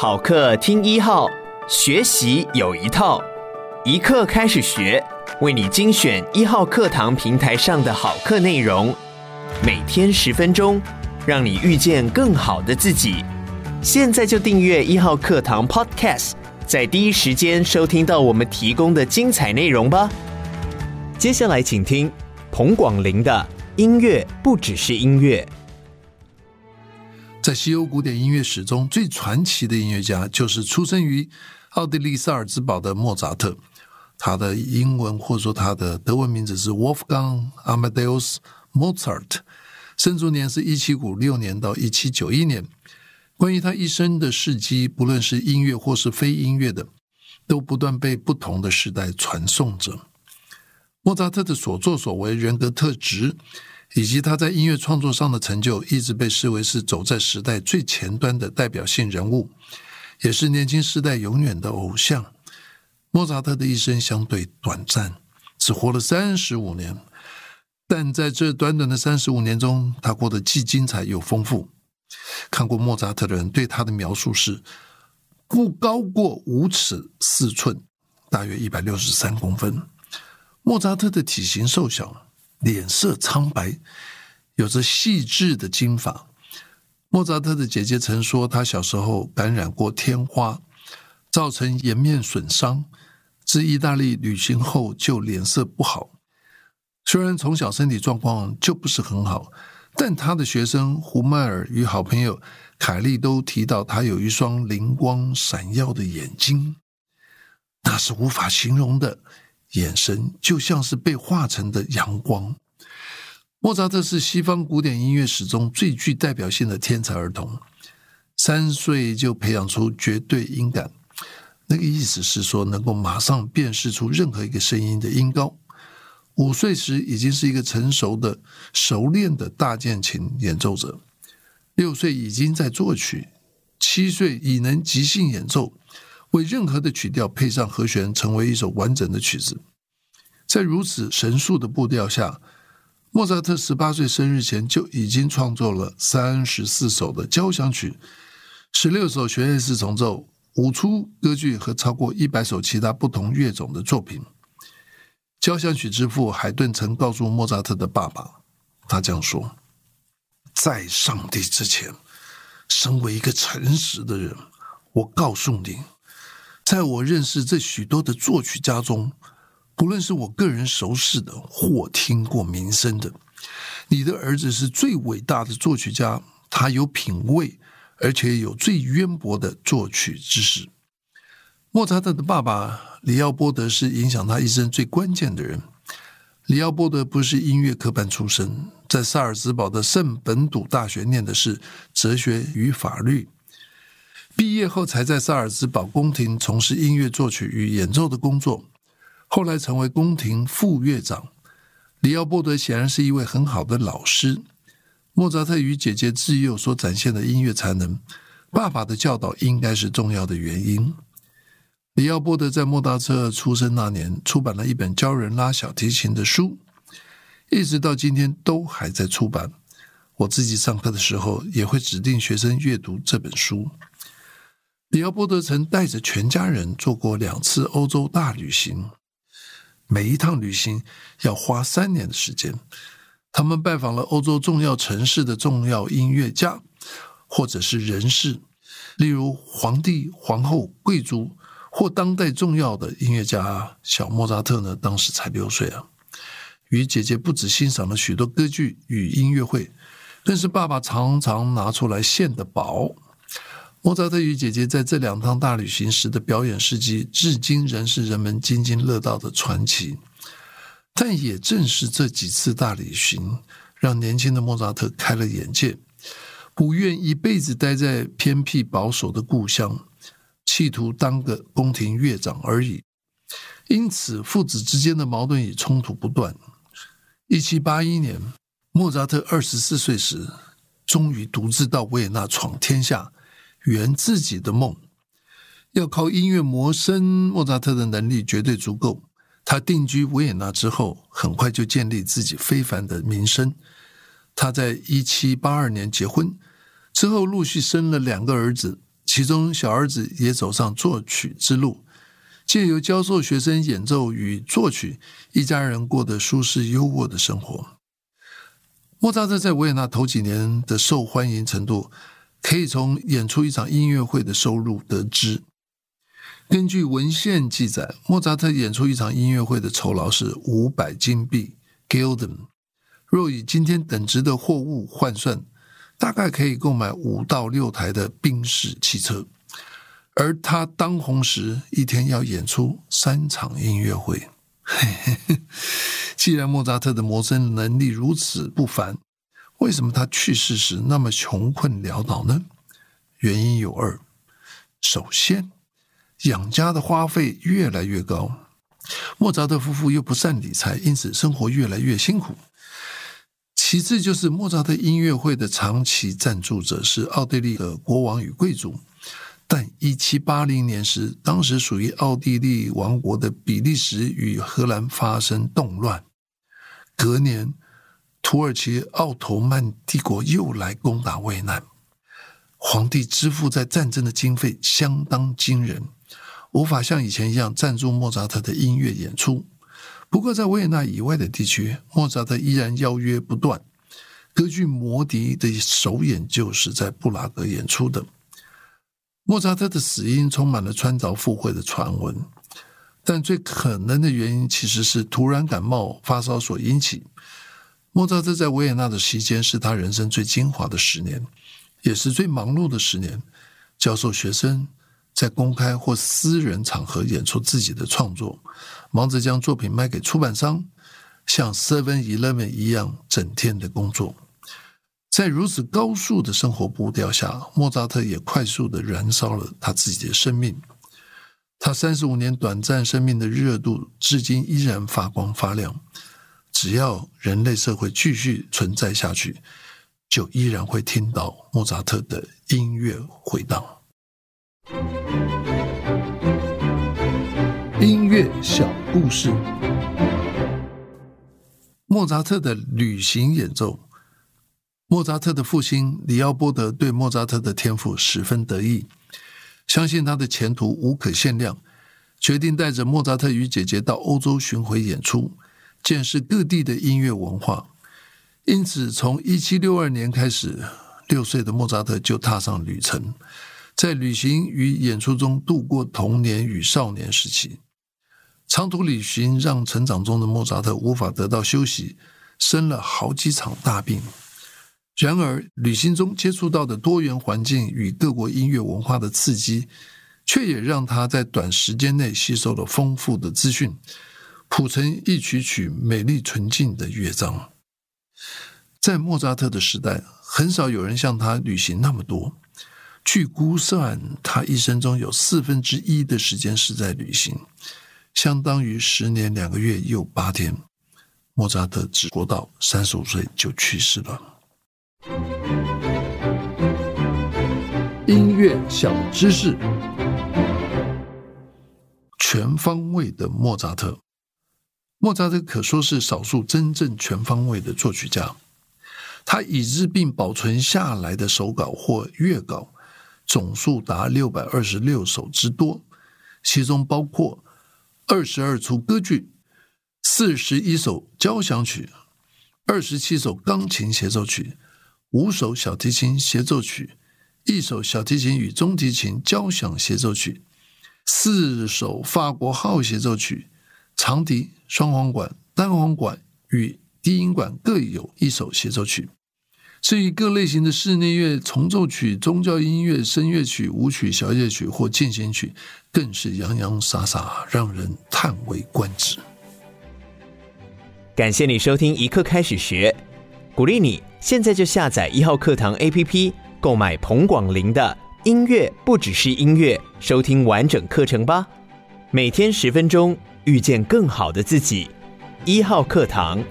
好课听一号，学习有一套，一课开始学，为你精选一号课堂平台上的好课内容，每天十分钟，让你遇见更好的自己。现在就订阅一号课堂 Podcast，在第一时间收听到我们提供的精彩内容吧。接下来请听彭广林的音乐不只是音乐。在西欧古典音乐史中最传奇的音乐家，就是出生于奥地利萨尔兹堡的莫扎特。他的英文或者说他的德文名字是 Wolfgang Amadeus Mozart，生卒年是一七五六年到一七九一年。关于他一生的事迹，不论是音乐或是非音乐的，都不断被不同的时代传颂着。莫扎特的所作所为、人格特质。以及他在音乐创作上的成就，一直被视为是走在时代最前端的代表性人物，也是年轻时代永远的偶像。莫扎特的一生相对短暂，只活了三十五年，但在这短短的三十五年中，他过得既精彩又丰富。看过莫扎特的人对他的描述是：不高过五尺四寸，大约一百六十三公分。莫扎特的体型瘦小。脸色苍白，有着细致的金发。莫扎特的姐姐曾说，他小时候感染过天花，造成颜面损伤，自意大利旅行后就脸色不好。虽然从小身体状况就不是很好，但他的学生胡迈尔与好朋友凯利都提到，他有一双灵光闪耀的眼睛，那是无法形容的。眼神就像是被化成的阳光。莫扎特是西方古典音乐史中最具代表性的天才儿童，三岁就培养出绝对音感，那个意思是说能够马上辨识出任何一个声音的音高。五岁时已经是一个成熟的、熟练的大键琴演奏者，六岁已经在作曲，七岁已能即兴演奏。为任何的曲调配上和弦，成为一首完整的曲子。在如此神速的步调下，莫扎特十八岁生日前就已经创作了三十四首的交响曲，十六首弦乐四重奏，五出歌剧和超过一百首其他不同乐种的作品。交响曲之父海顿曾告诉莫扎特的爸爸，他这样说：“在上帝之前，身为一个诚实的人，我告诉你。”在我认识这许多的作曲家中，不论是我个人熟识的或听过名声的，你的儿子是最伟大的作曲家。他有品味，而且有最渊博的作曲知识。莫扎特的爸爸里奥波德是影响他一生最关键的人。里奥波德不是音乐科班出身，在萨尔茨堡的圣本笃大学念的是哲学与法律。毕业后，才在萨尔兹堡宫廷从事音乐作曲与演奏的工作，后来成为宫廷副乐长。里奥波德显然是一位很好的老师。莫扎特与姐姐自幼所展现的音乐才能，爸爸的教导应该是重要的原因。里奥波德在莫扎特出生那年出版了一本教人拉小提琴的书，一直到今天都还在出版。我自己上课的时候也会指定学生阅读这本书。里奥波德曾带着全家人做过两次欧洲大旅行，每一趟旅行要花三年的时间。他们拜访了欧洲重要城市的重要音乐家，或者是人士，例如皇帝、皇后、贵族，或当代重要的音乐家。小莫扎特呢，当时才六岁啊。与姐姐不止欣赏了许多歌剧与音乐会，更是爸爸常常拿出来献的宝。莫扎特与姐姐在这两趟大旅行时的表演事迹，至今仍是人们津津乐道的传奇。但也正是这几次大旅行，让年轻的莫扎特开了眼界，不愿一辈子待在偏僻保守的故乡，企图当个宫廷乐长而已。因此，父子之间的矛盾与冲突不断。一七八一年，莫扎特二十四岁时，终于独自到维也纳闯天下。圆自己的梦，要靠音乐谋生。莫扎特的能力绝对足够。他定居维也纳之后，很快就建立自己非凡的名声。他在一七八二年结婚之后，陆续生了两个儿子，其其中小儿子也走上作曲之路，借由教授学生演奏与作曲，一家人过得舒适优渥的生活。莫扎特在维也纳头几年的受欢迎程度，可以从演出一场音乐会的收入得知。根据文献记载，莫扎特演出一场音乐会的酬劳是五百金币 （Gulden）。若以今天等值的货物换算，大概可以购买五到六台的宾士汽车。而他当红时，一天要演出三场音乐会。既然莫扎特的谋生能力如此不凡，为什么他去世时那么穷困潦倒呢？原因有二：首先，养家的花费越来越高，莫扎特夫妇又不善理财，因此生活越来越辛苦。其次就是莫扎特音乐会的长期赞助者是奥地利的国王与贵族，但一七八零年时，当时属于奥地利王国的比利时与荷兰发生动乱，隔年土耳其奥图曼帝国又来攻打维也纳，皇帝支付在战争的经费相当惊人。无法像以前一样赞助莫扎特的音乐演出。不过，在维也纳以外的地区，莫扎特依然邀约不断。歌剧《魔笛》的首演就是在布拉格演出的。莫扎特的死因充满了穿凿附会的传闻，但最可能的原因其实是突然感冒发烧所引起。莫扎特在维也纳的期间是他人生最精华的十年，也是最忙碌的十年，教授学生。在公开或私人场合演出自己的创作，忙着将作品卖给出版商，像 Seven Eleven 一样整天的工作。在如此高速的生活步调下，莫扎特也快速的燃烧了他自己的生命。他三十五年短暂生命的热度，至今依然发光发亮。只要人类社会继续存在下去，就依然会听到莫扎特的音乐回荡。音乐小故事：莫扎特的旅行演奏。莫扎特的父亲里奥波德对莫扎特的天赋十分得意，相信他的前途无可限量，决定带着莫扎特与姐姐到欧洲巡回演出，见识各地的音乐文化。因此，从一七六二年开始，六岁的莫扎特就踏上旅程。在旅行与演出中度过童年与少年时期，长途旅行让成长中的莫扎特无法得到休息，生了好几场大病。然而，旅行中接触到的多元环境与各国音乐文化的刺激，却也让他在短时间内吸收了丰富的资讯，谱成一曲曲美丽纯净的乐章。在莫扎特的时代，很少有人像他旅行那么多。据估算，他一生中有四分之一的时间是在旅行，相当于十年两个月又八天。莫扎特只活到三十五岁就去世了。音乐小知识：全方位的莫扎特。莫扎特可说是少数真正全方位的作曲家。他已知并保存下来的手稿或乐稿。总数达六百二十六首之多，其中包括二十二出歌剧、四十一首交响曲、二十七首钢琴协奏曲、五首小提琴协奏曲、一首小提琴与中提琴交响协奏曲、四首法国号协奏曲、长笛、双簧管、单簧管与低音管各有一首协奏曲。至于各类型的室内乐、重奏曲、宗教音乐、声乐曲、舞曲、小夜曲或进行曲，更是洋洋洒洒，让人叹为观止。感谢你收听一刻开始学，鼓励你现在就下载一号课堂 APP，购买彭广林的《音乐不只是音乐》，收听完整课程吧。每天十分钟，遇见更好的自己。一号课堂。